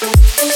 Thank